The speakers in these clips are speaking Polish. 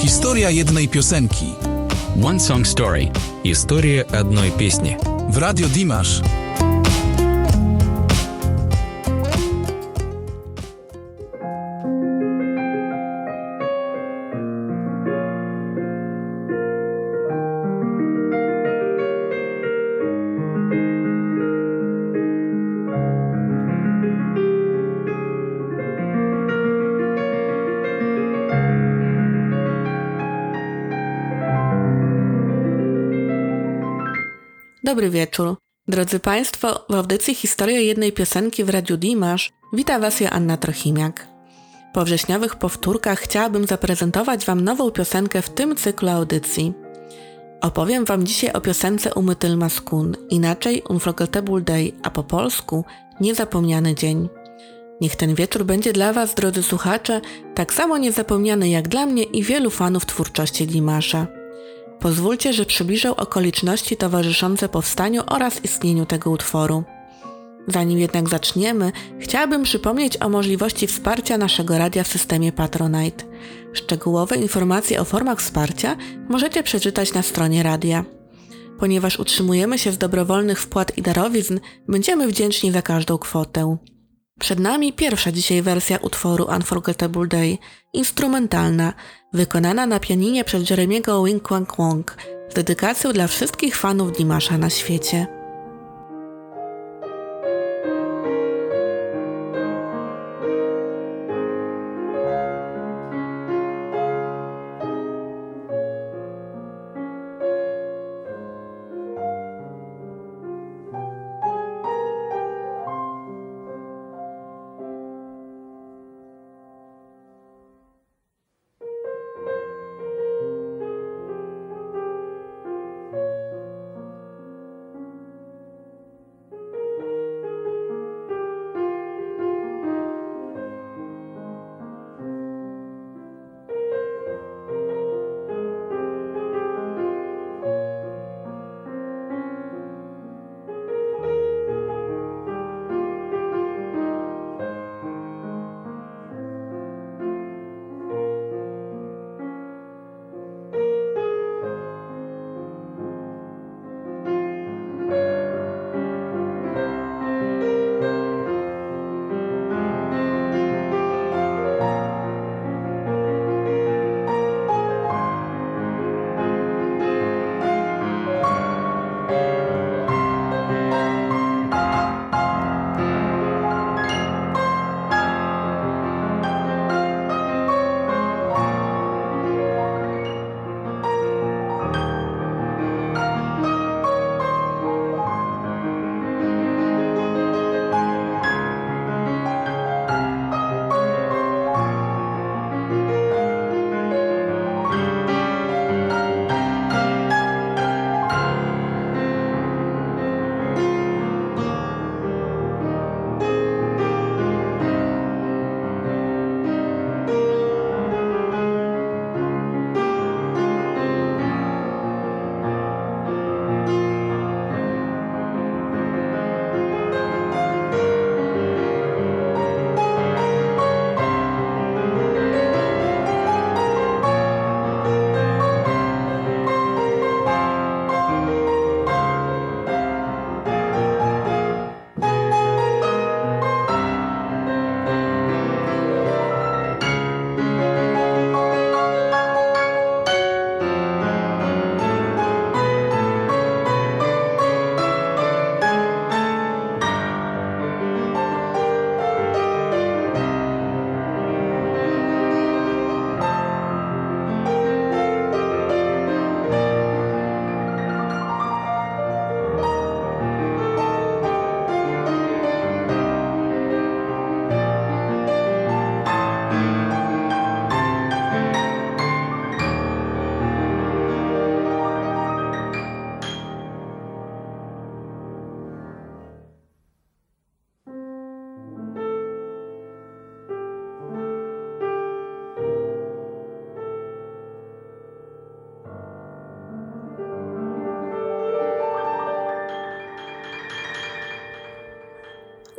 Historia jednej piosenki. One Song Story. История одной песни. W Radio Dimash. Dobry wieczór. Drodzy Państwo, w audycji Historia jednej piosenki w Radiu Dimash wita Was Joanna Trochimiak. Po wrześniowych powtórkach chciałabym zaprezentować Wam nową piosenkę w tym cyklu audycji. Opowiem Wam dzisiaj o piosence Umytyl Maskun, inaczej Unforgettable Day, a po polsku Niezapomniany Dzień. Niech ten wieczór będzie dla Was, drodzy słuchacze, tak samo niezapomniany jak dla mnie i wielu fanów twórczości Dimasza. Pozwólcie, że przybliżę okoliczności towarzyszące powstaniu oraz istnieniu tego utworu. Zanim jednak zaczniemy, chciałabym przypomnieć o możliwości wsparcia naszego radia w systemie Patronite. Szczegółowe informacje o formach wsparcia możecie przeczytać na stronie radia. Ponieważ utrzymujemy się z dobrowolnych wpłat i darowizn, będziemy wdzięczni za każdą kwotę. Przed nami pierwsza dzisiaj wersja utworu Unforgettable Day, instrumentalna, wykonana na pianinie przez Jeremiego Wing Kwang Wong z dedykacją dla wszystkich fanów Dimasza na świecie.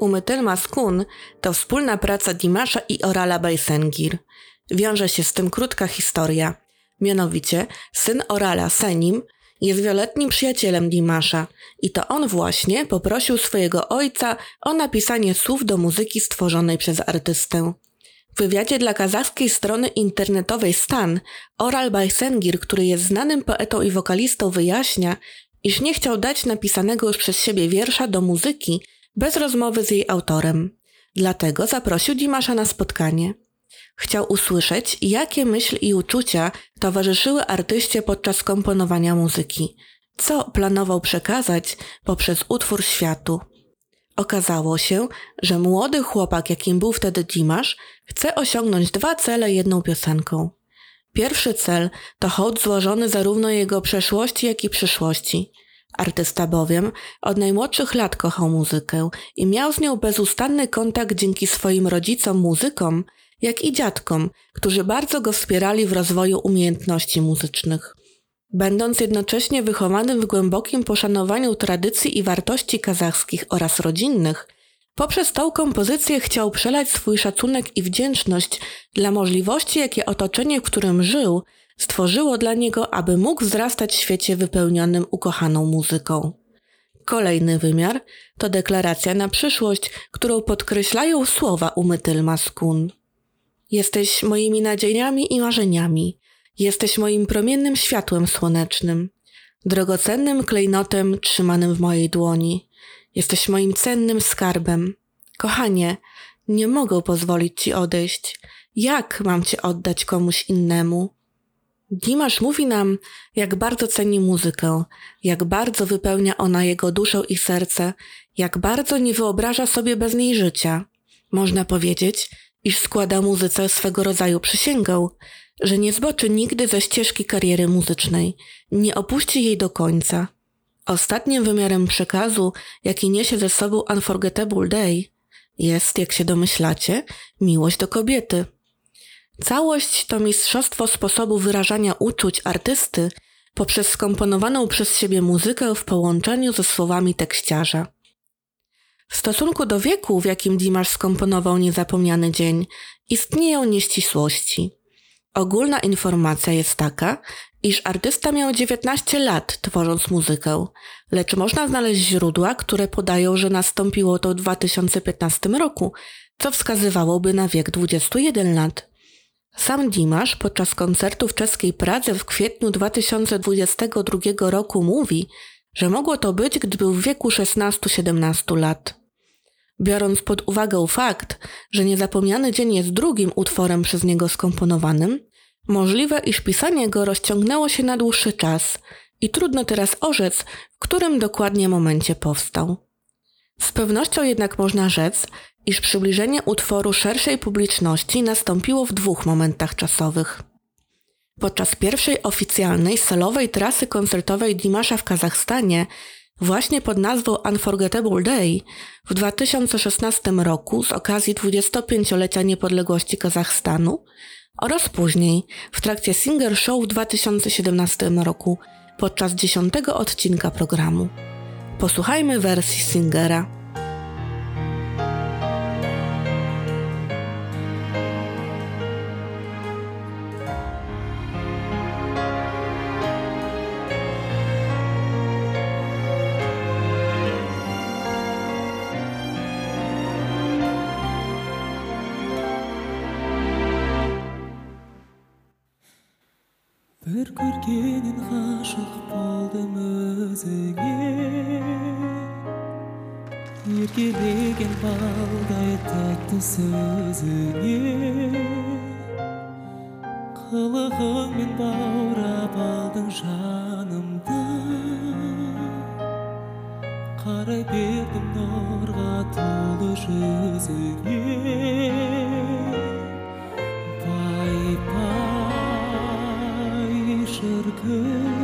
Umytel Maskun to wspólna praca Dimasza i Orala Bajsengir. Wiąże się z tym krótka historia. Mianowicie syn Orala Senim jest wieloletnim przyjacielem Dimasza i to on właśnie poprosił swojego ojca o napisanie słów do muzyki stworzonej przez artystę. W wywiadzie dla kazachskiej strony internetowej Stan Oral Bajsengir, który jest znanym poetą i wokalistą, wyjaśnia, iż nie chciał dać napisanego już przez siebie wiersza do muzyki bez rozmowy z jej autorem. Dlatego zaprosił Dimasza na spotkanie. Chciał usłyszeć, jakie myśli i uczucia towarzyszyły artyście podczas komponowania muzyki, co planował przekazać poprzez utwór światu. Okazało się, że młody chłopak, jakim był wtedy Dimasz, chce osiągnąć dwa cele jedną piosenką. Pierwszy cel to hołd złożony zarówno jego przeszłości, jak i przyszłości. Artysta bowiem od najmłodszych lat kochał muzykę i miał z nią bezustanny kontakt dzięki swoim rodzicom muzykom, jak i dziadkom, którzy bardzo go wspierali w rozwoju umiejętności muzycznych. Będąc jednocześnie wychowanym w głębokim poszanowaniu tradycji i wartości kazachskich oraz rodzinnych, poprzez tą kompozycję chciał przelać swój szacunek i wdzięczność dla możliwości, jakie otoczenie, w którym żył, stworzyło dla niego, aby mógł wzrastać w świecie wypełnionym ukochaną muzyką. Kolejny wymiar to deklaracja na przyszłość, którą podkreślają słowa Umytyl Maskun. Jesteś moimi nadziejami i marzeniami. Jesteś moim promiennym światłem słonecznym, drogocennym klejnotem trzymanym w mojej dłoni. Jesteś moim cennym skarbem. Kochanie, nie mogę pozwolić ci odejść. Jak mam cię oddać komuś innemu? Dimasz mówi nam, jak bardzo ceni muzykę, jak bardzo wypełnia ona jego duszę i serce, jak bardzo nie wyobraża sobie bez niej życia. Można powiedzieć, iż składa muzyce swego rodzaju przysięgę, że nie zboczy nigdy ze ścieżki kariery muzycznej, nie opuści jej do końca. Ostatnim wymiarem przekazu, jaki niesie ze sobą Unforgettable Day, jest, jak się domyślacie, miłość do kobiety. Całość to mistrzostwo sposobu wyrażania uczuć artysty poprzez skomponowaną przez siebie muzykę w połączeniu ze słowami tekściarza. W stosunku do wieku, w jakim Dimash skomponował niezapomniany dzień, istnieją nieścisłości. Ogólna informacja jest taka, iż artysta miał 19 lat tworząc muzykę, lecz można znaleźć źródła, które podają, że nastąpiło to w 2015 roku, co wskazywałoby na wiek 21 lat. Sam Dimash podczas koncertu w czeskiej Pradze w kwietniu 2022 roku mówi, że mogło to być, gdy był w wieku 16-17 lat. Biorąc pod uwagę fakt, że Niezapomniany Dzień jest drugim utworem przez niego skomponowanym, możliwe, iż pisanie go rozciągnęło się na dłuższy czas i trudno teraz orzec, w którym dokładnie momencie powstał. Z pewnością jednak można rzec, iż przybliżenie utworu szerszej publiczności nastąpiło w dwóch momentach czasowych. Podczas pierwszej oficjalnej solowej trasy koncertowej Dimasza w Kazachstanie właśnie pod nazwą Unforgettable Day w 2016 roku z okazji 25-lecia niepodległości Kazachstanu oraz później w trakcie Singer Show w 2017 roku podczas dziesiątego odcinka programu. Posłuchajmy wersji Singera. Бір көргеннен ғашық болдым өзіңе еркелеген балдай тәтті сөзіңе қылығыңмен баурап алдың жанымды қарай бердім нұрға толы жүзіңе could.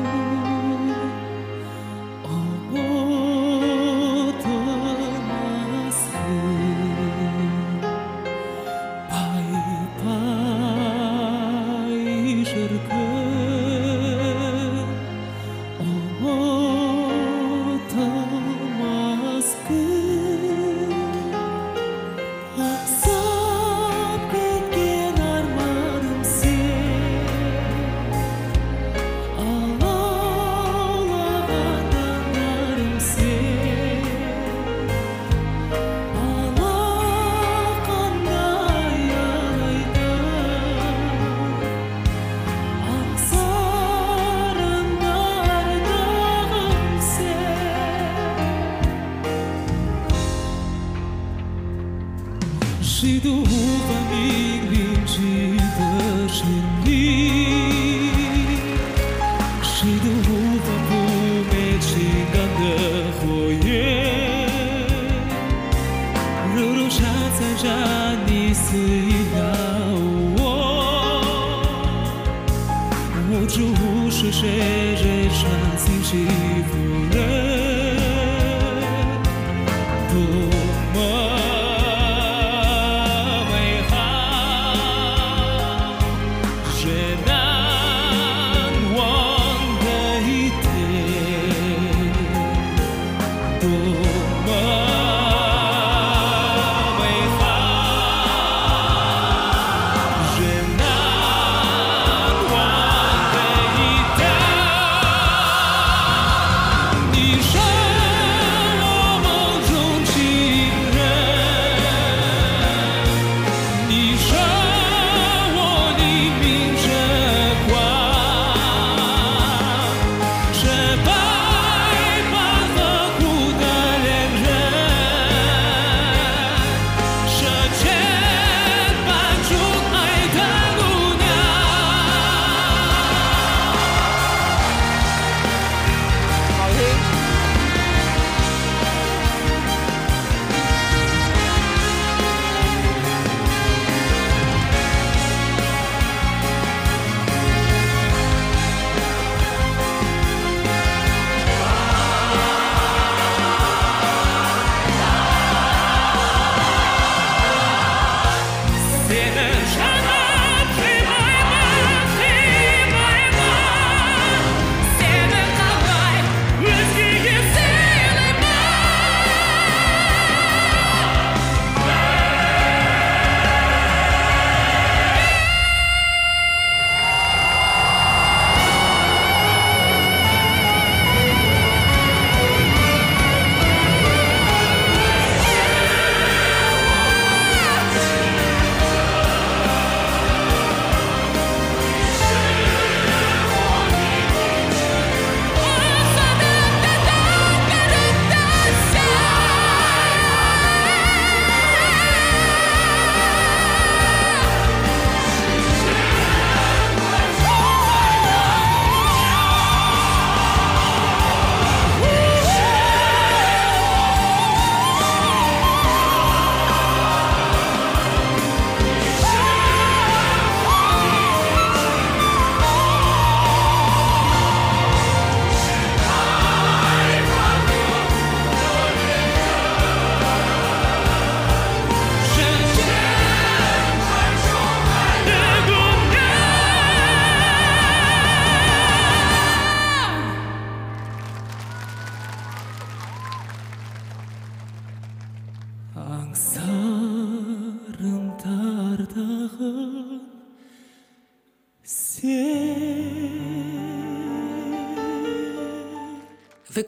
谁都无法明明记得沉溺，谁都无法不被情感的火焰，如柔沙在着你肆意的我，无助，无声，谁人唱曾经？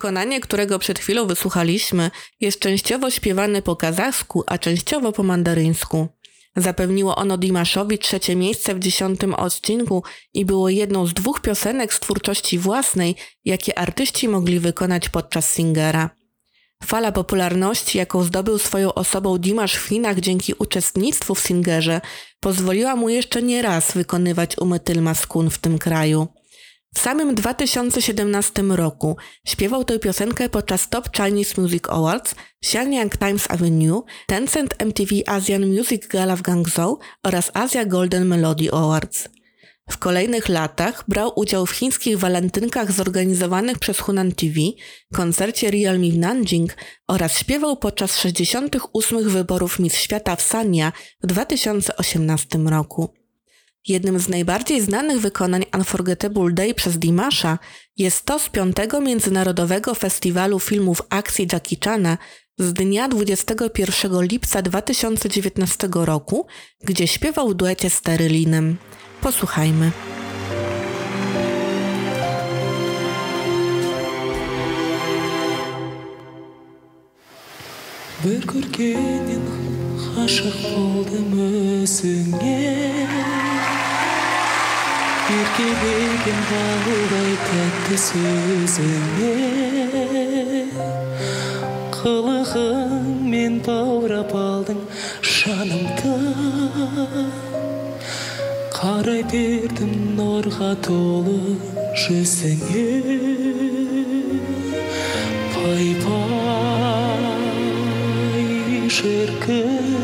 Wykonanie, którego przed chwilą wysłuchaliśmy, jest częściowo śpiewane po kazachsku, a częściowo po mandaryńsku. Zapewniło ono Dimaszowi trzecie miejsce w dziesiątym odcinku i było jedną z dwóch piosenek z twórczości własnej, jakie artyści mogli wykonać podczas Singera. Fala popularności, jaką zdobył swoją osobą Dimash w Chinach dzięki uczestnictwu w Singerze, pozwoliła mu jeszcze nie raz wykonywać umytyl maskun w tym kraju. W samym 2017 roku śpiewał tę piosenkę podczas Top Chinese Music Awards, Xianyang Times Avenue, Tencent MTV Asian Music Gala w Guangzhou oraz Asia Golden Melody Awards. W kolejnych latach brał udział w chińskich walentynkach zorganizowanych przez Hunan TV, koncercie Realme w Nanjing oraz śpiewał podczas 68. wyborów Miss Świata w Sanya w 2018 roku. Jednym z najbardziej znanych wykonań Unforgettable Day przez Dimasza jest to z piątego Międzynarodowego Festiwalu Filmów Akcji Jackie Chana z dnia 21 lipca 2019 roku, gdzie śpiewał w duecie z Terylinem. Posłuchajmy. бір көргеннен ғашық болдым өзіңе еркелеген балдай тәтті сөзіңе қылығыңмен баурап алдың. Жанымды қарай бердім нұрға толы жүзіңе пай пай шіркін.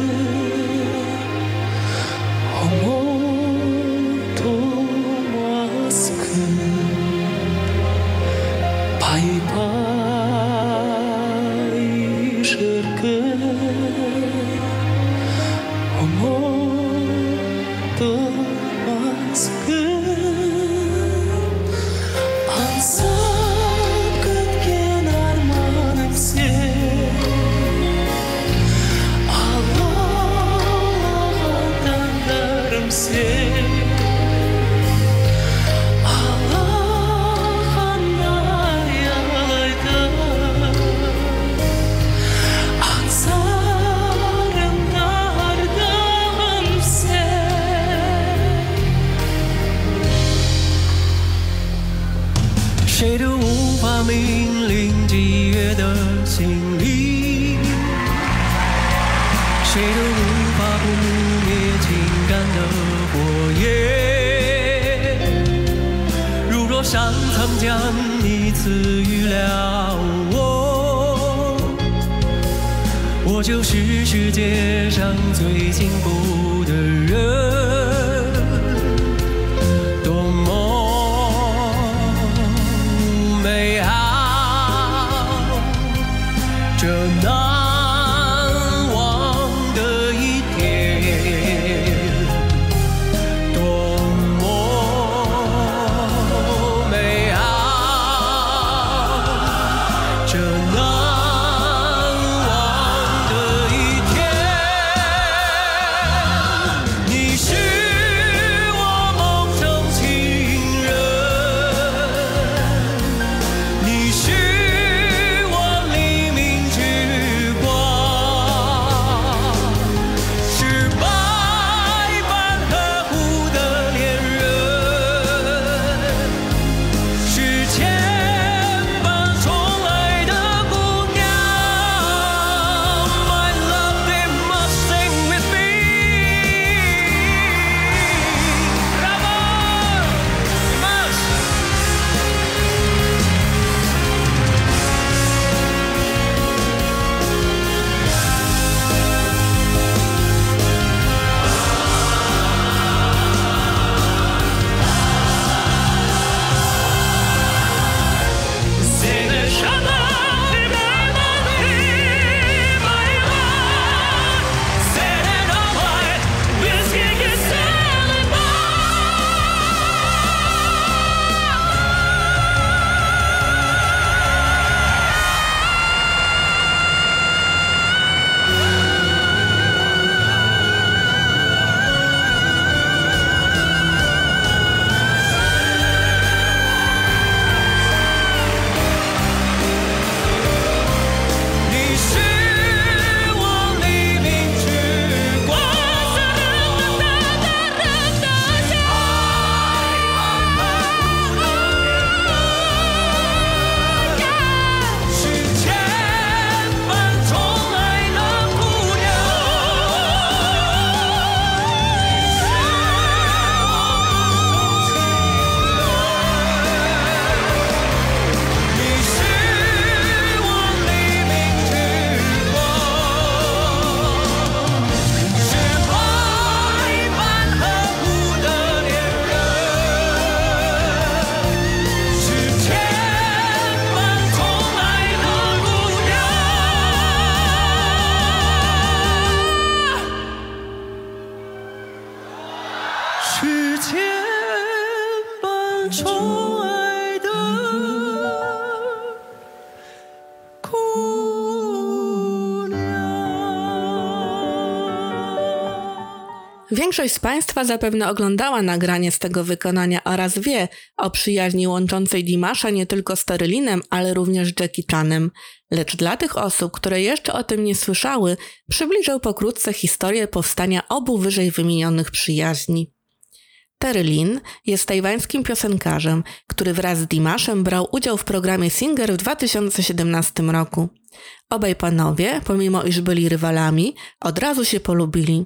是千般宠爱的姑娘。 Większość z Państwa zapewne oglądała nagranie z tego wykonania oraz wie o przyjaźni łączącej Dimasza nie tylko z Terylinem, ale również Jackie Chanem. Lecz dla tych osób, które jeszcze o tym nie słyszały, przybliżę pokrótce historię powstania obu wyżej wymienionych przyjaźni. Terry Lin jest tajwańskim piosenkarzem, który wraz z Dimaszem brał udział w programie Singer w 2017 roku. Obaj panowie, pomimo iż byli rywalami, od razu się polubili.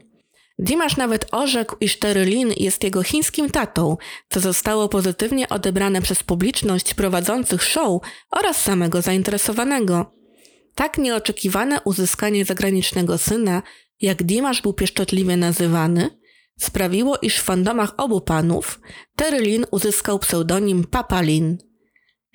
Dimash nawet orzekł, iż Terry Lin jest jego chińskim tatą, co zostało pozytywnie odebrane przez publiczność prowadzących show oraz samego zainteresowanego. Tak nieoczekiwane uzyskanie zagranicznego syna, jak Dimash był pieszczotliwie nazywany, sprawiło, iż w fandomach obu panów Terry Lin uzyskał pseudonim Papa Lin.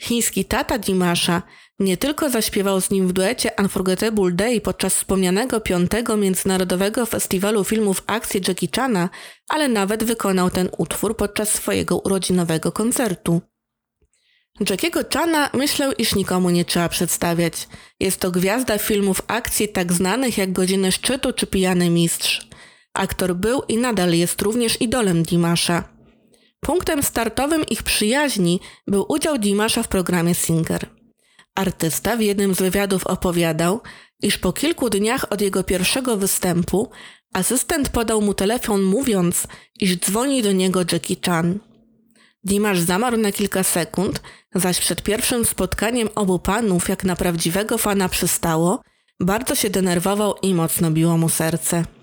Chiński tata Dimasza nie tylko zaśpiewał z nim w duecie Unforgettable Day podczas wspomnianego piątego Międzynarodowego Festiwalu Filmów Akcji Jackie Chana, ale nawet wykonał ten utwór podczas swojego urodzinowego koncertu. Jackiego Chana myślę, iż nikomu nie trzeba przedstawiać. Jest to gwiazda filmów akcji tak znanych jak Godziny Szczytu czy Pijany Mistrz. Aktor był i nadal jest również idolem Dimasza. Punktem startowym ich przyjaźni był udział Dimasza w programie Singer. Artysta w jednym z wywiadów opowiadał, iż po kilku dniach od jego pierwszego występu asystent podał mu telefon mówiąc, iż dzwoni do niego Jackie Chan. Dimash zamarł na kilka sekund, zaś przed pierwszym spotkaniem obu panów, jak na prawdziwego fana przystało, bardzo się denerwował i mocno biło mu serce.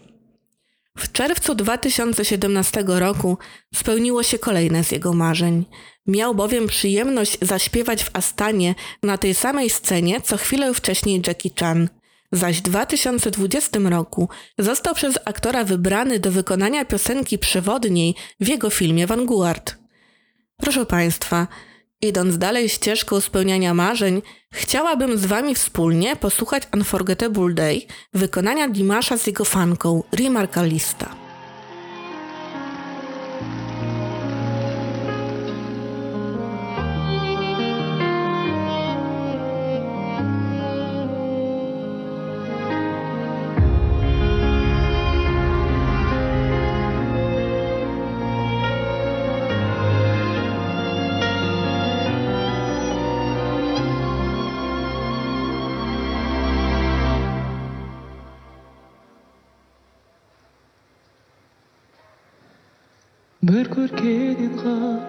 W czerwcu 2017 roku spełniło się kolejne z jego marzeń. Miał bowiem przyjemność zaśpiewać w Astanie na tej samej scenie, co chwilę wcześniej Jackie Chan. Zaś w 2020 roku został przez aktora wybrany do wykonania piosenki przewodniej w jego filmie Vanguard. Proszę Państwa, idąc dalej ścieżką spełniania marzeń, chciałabym z Wami wspólnie posłuchać Unforgettable Day wykonania Dimasza z jego fanką Rima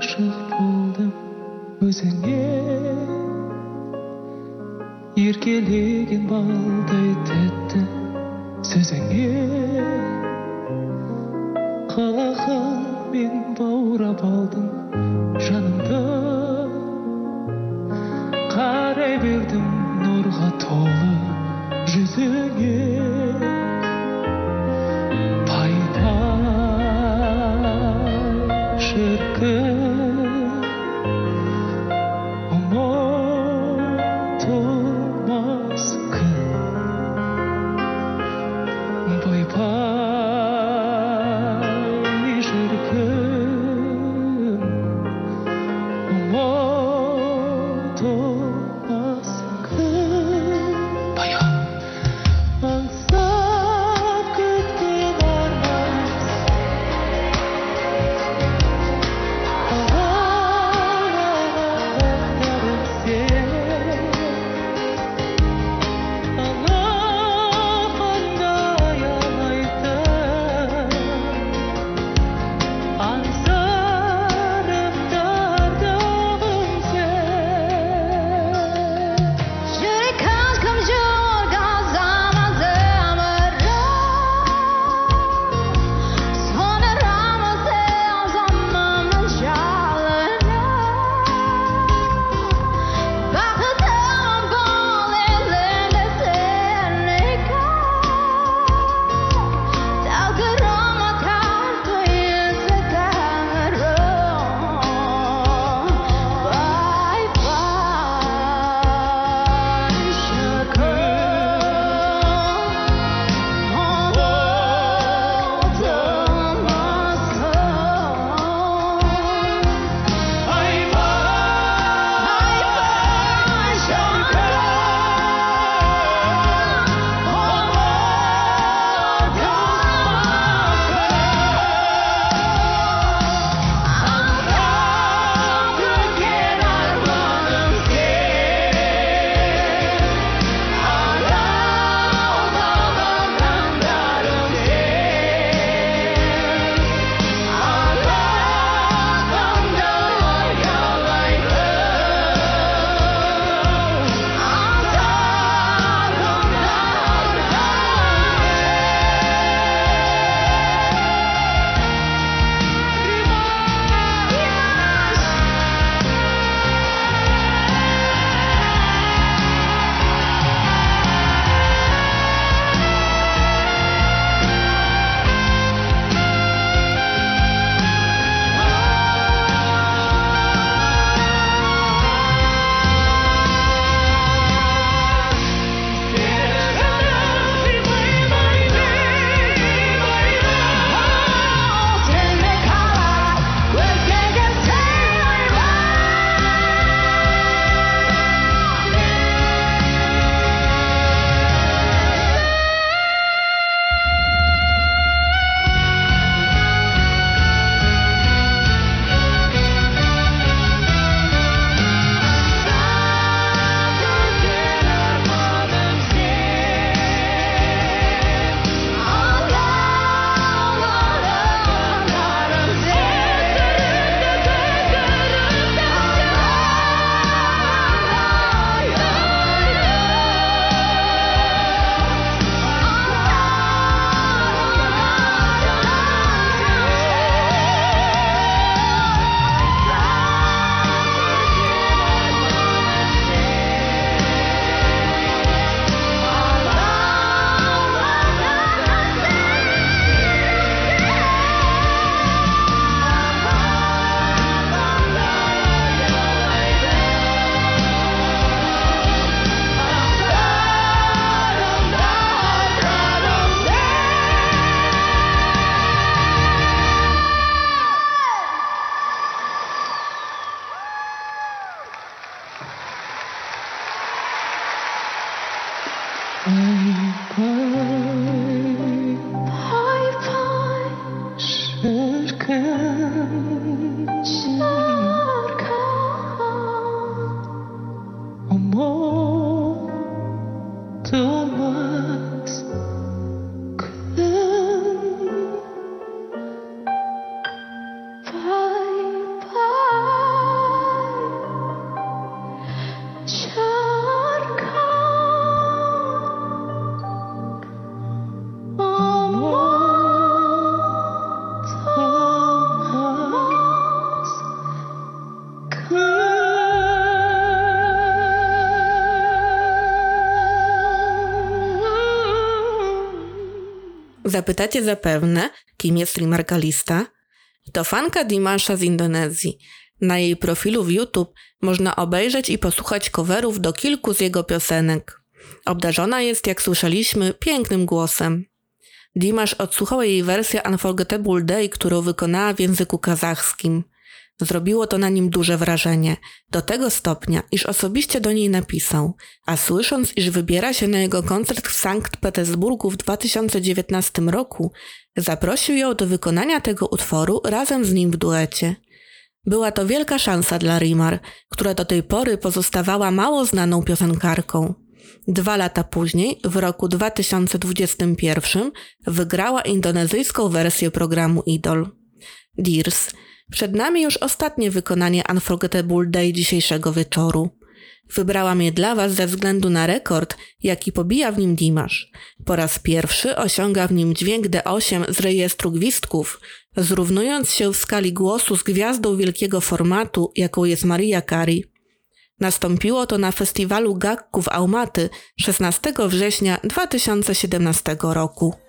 ғашық болдым өзіңе еркелеген балдай тәтті сөзіңе қалағанмен баурап алдым жанымды қарай бердім нұрға толы жүзіңе Zapytacie zapewne, kim jest Rimar Kalista? To fanka Dimasza z Indonezji. Na jej profilu w YouTube można obejrzeć i posłuchać coverów do kilku z jego piosenek. Obdarzona jest, jak słyszeliśmy, pięknym głosem. Dimash odsłuchał jej wersję Unforgettable Day, którą wykonała w języku kazachskim. Zrobiło to na nim duże wrażenie, do tego stopnia, iż osobiście do niej napisał, a słysząc, iż wybiera się na jego koncert w Sankt Petersburgu w 2019 roku, zaprosił ją do wykonania tego utworu razem z nim w duecie. Była to wielka szansa dla Rimar, która do tej pory pozostawała mało znaną piosenkarką. Dwa lata później, w roku 2021, wygrała indonezyjską wersję programu Idol. Dears, przed nami już ostatnie wykonanie Unforgettable Day dzisiejszego wieczoru. Wybrałam je dla Was ze względu na rekord, jaki pobija w nim Dimash. Po raz pierwszy osiąga w nim dźwięk D8 z rejestru gwizdków, zrównując się w skali głosu z gwiazdą wielkiego formatu, jaką jest Maria Carey. Nastąpiło to na festiwalu Gakku w Almaty 16 września 2017 roku.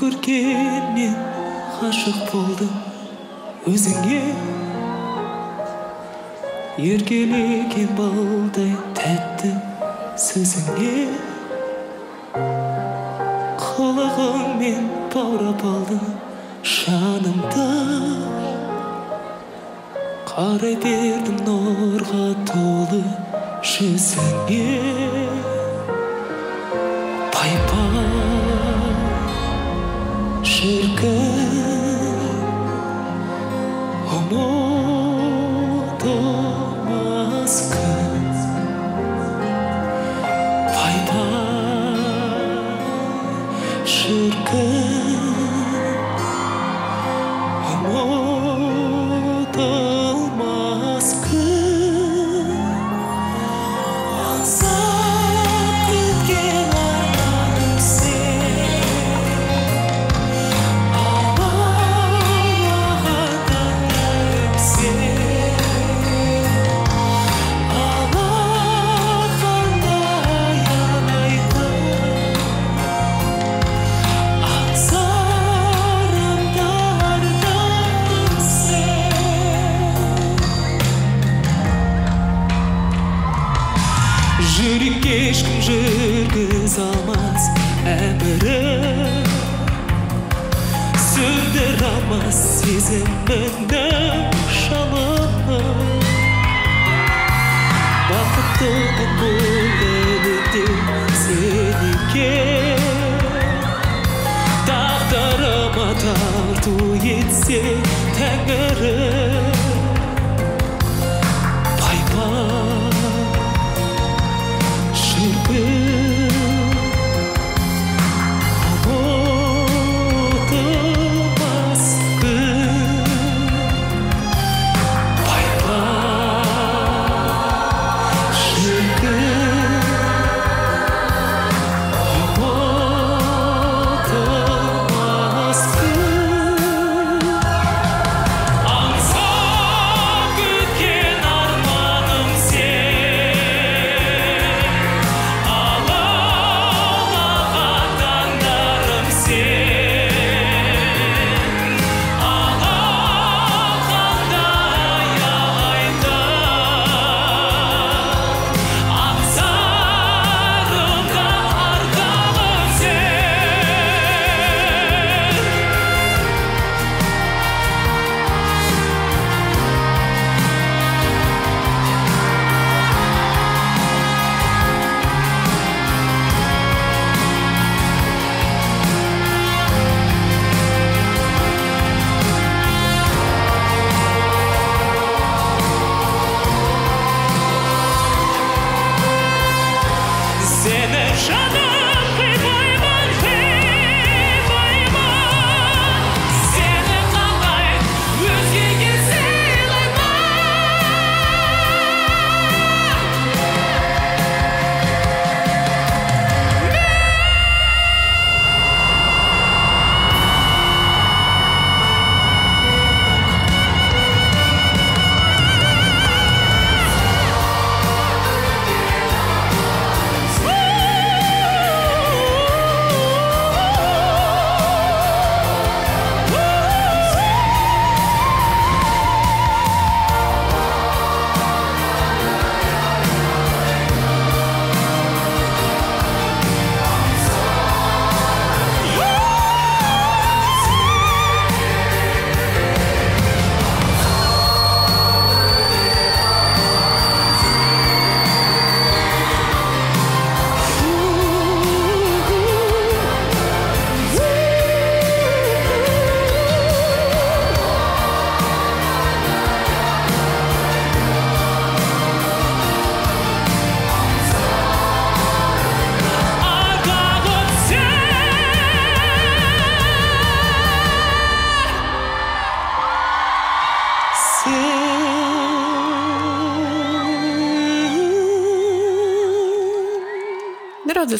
Бір көргеннен ғашық болдым. Өзіңе еркелеген балдай тәтті сөзіңе. Қылығыңмен баурап алдың жанымды. Қарай бердім нұрға толы жүзіңе. good. Жүрекке ешкім жүргізе алмас әмірін сөндіре алмас сезімімнің жалынын бақыттымын бұл әлемде сен екен тағдырыма тарту етсе тәңірім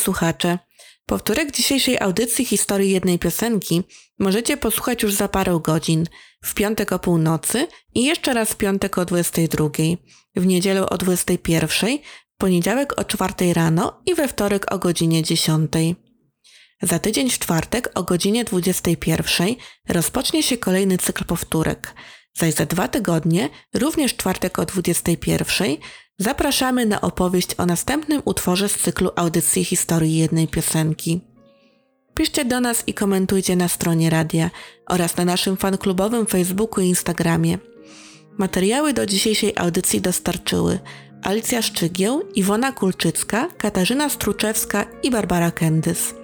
słuchacze, powtórek dzisiejszej audycji historii jednej piosenki możecie posłuchać już za parę godzin, w piątek o północy i jeszcze raz w piątek o 22, w niedzielę o 21, w poniedziałek o 4 rano i we wtorek o godzinie 10. Za tydzień w czwartek o godzinie 21 rozpocznie się kolejny cykl powtórek, zaś za dwa tygodnie, również czwartek o 21, zapraszamy na opowieść o następnym utworze z cyklu audycji historii jednej piosenki. Piszcie do nas i komentujcie na stronie radia oraz na naszym fanklubowym Facebooku i Instagramie. Materiały do dzisiejszej audycji dostarczyły Alicja Szczygieł, Iwona Kulczycka, Katarzyna Struczewska i Barbara Kendys.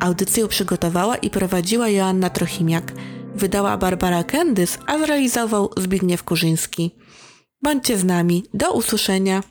Audycję przygotowała i prowadziła Joanna Trochimiak. Wydała Barbara Kendys, a zrealizował Zbigniew Kurzyński. Bądźcie z nami. Do usłyszenia.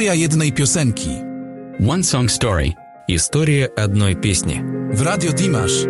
Historia jednej piosenki. One Song Story. История одной песни. W Radio Dimash.